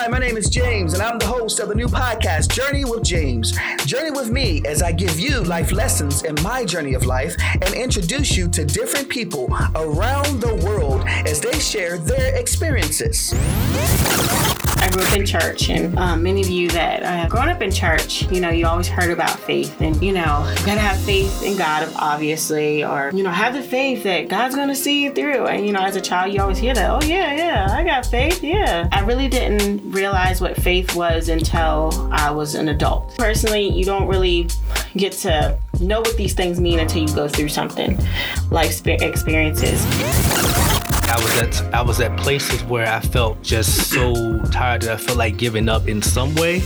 Hi, my name is James, and I'm the host of the new podcast, Journey with James. Journey with me as I give you life lessons in my journey of life and introduce you to different people around the world as they share their experiences. I grew up in church, and um, many of you that have grown up in church, you know, you always heard about faith, and you know, you gotta have faith in God, obviously, or you know, have the faith that God's gonna see you through. And you know, as a child, you always hear that, oh yeah, yeah, I got faith, yeah. I really didn't realize what faith was until I was an adult. Personally, you don't really get to know what these things mean until you go through something, life experiences. I was at I was at places where I felt just so tired that I felt like giving up in some way.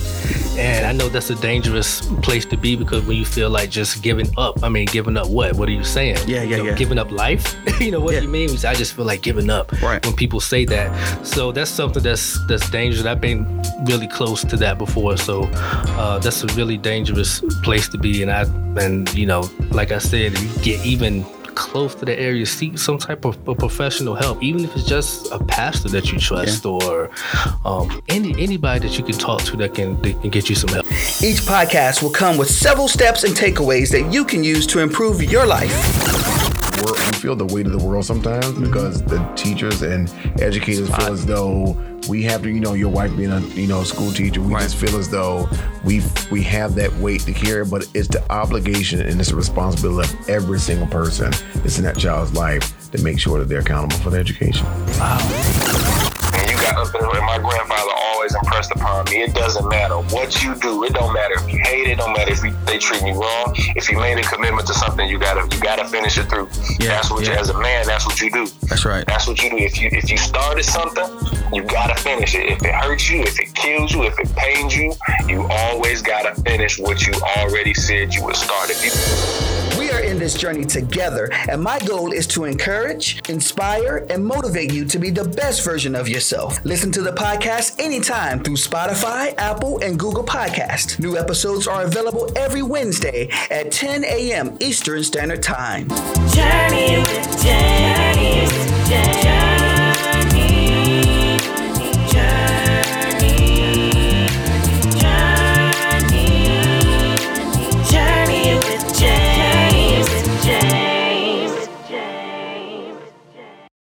And I know that's a dangerous place to be because when you feel like just giving up, I mean giving up what? What are you saying? Yeah, yeah, you know, yeah. Giving up life? you know what Yeah. you mean? I just feel like giving up Right. when people say that. So that's something that's that's dangerous. I've been really close to that before. So uh, that's a really dangerous place to be. And I and you know, like I said, you get even close to the area, seek some type of, of professional help, even if it's just a pastor that you trust or um, any anybody that you can talk to that can that can get you some help. Each podcast will come with several steps and takeaways that you can use to improve your life. We're, we feel the weight of the world sometimes because the teachers and educators feel as though we have to, you know, your wife being a, you know, school teacher, we just feel as though we we have that weight to carry, but it's the obligation and it's the responsibility of every single person that's in that child's life to make sure that they're accountable for their education. And you got and my grandfather always impressed upon me. It doesn't matter what you do. It don't matter if you hate it. It don't matter if you, they treat you wrong. If you made a commitment to something, you gotta you gotta finish it through. Yeah, that's what you as a man. That's what you do. That's right. That's what you do. If you if you started something, you gotta finish it. If it hurts you, if it kills you, if it pains you, you always gotta finish what you already said you would start. If you in this journey together, and my goal is to encourage, inspire, and motivate you to be the best version of yourself. Listen to the podcast anytime through Spotify, Apple, and Google Podcast. New episodes are available every Wednesday at 10 a.m. Eastern Standard Time. Journey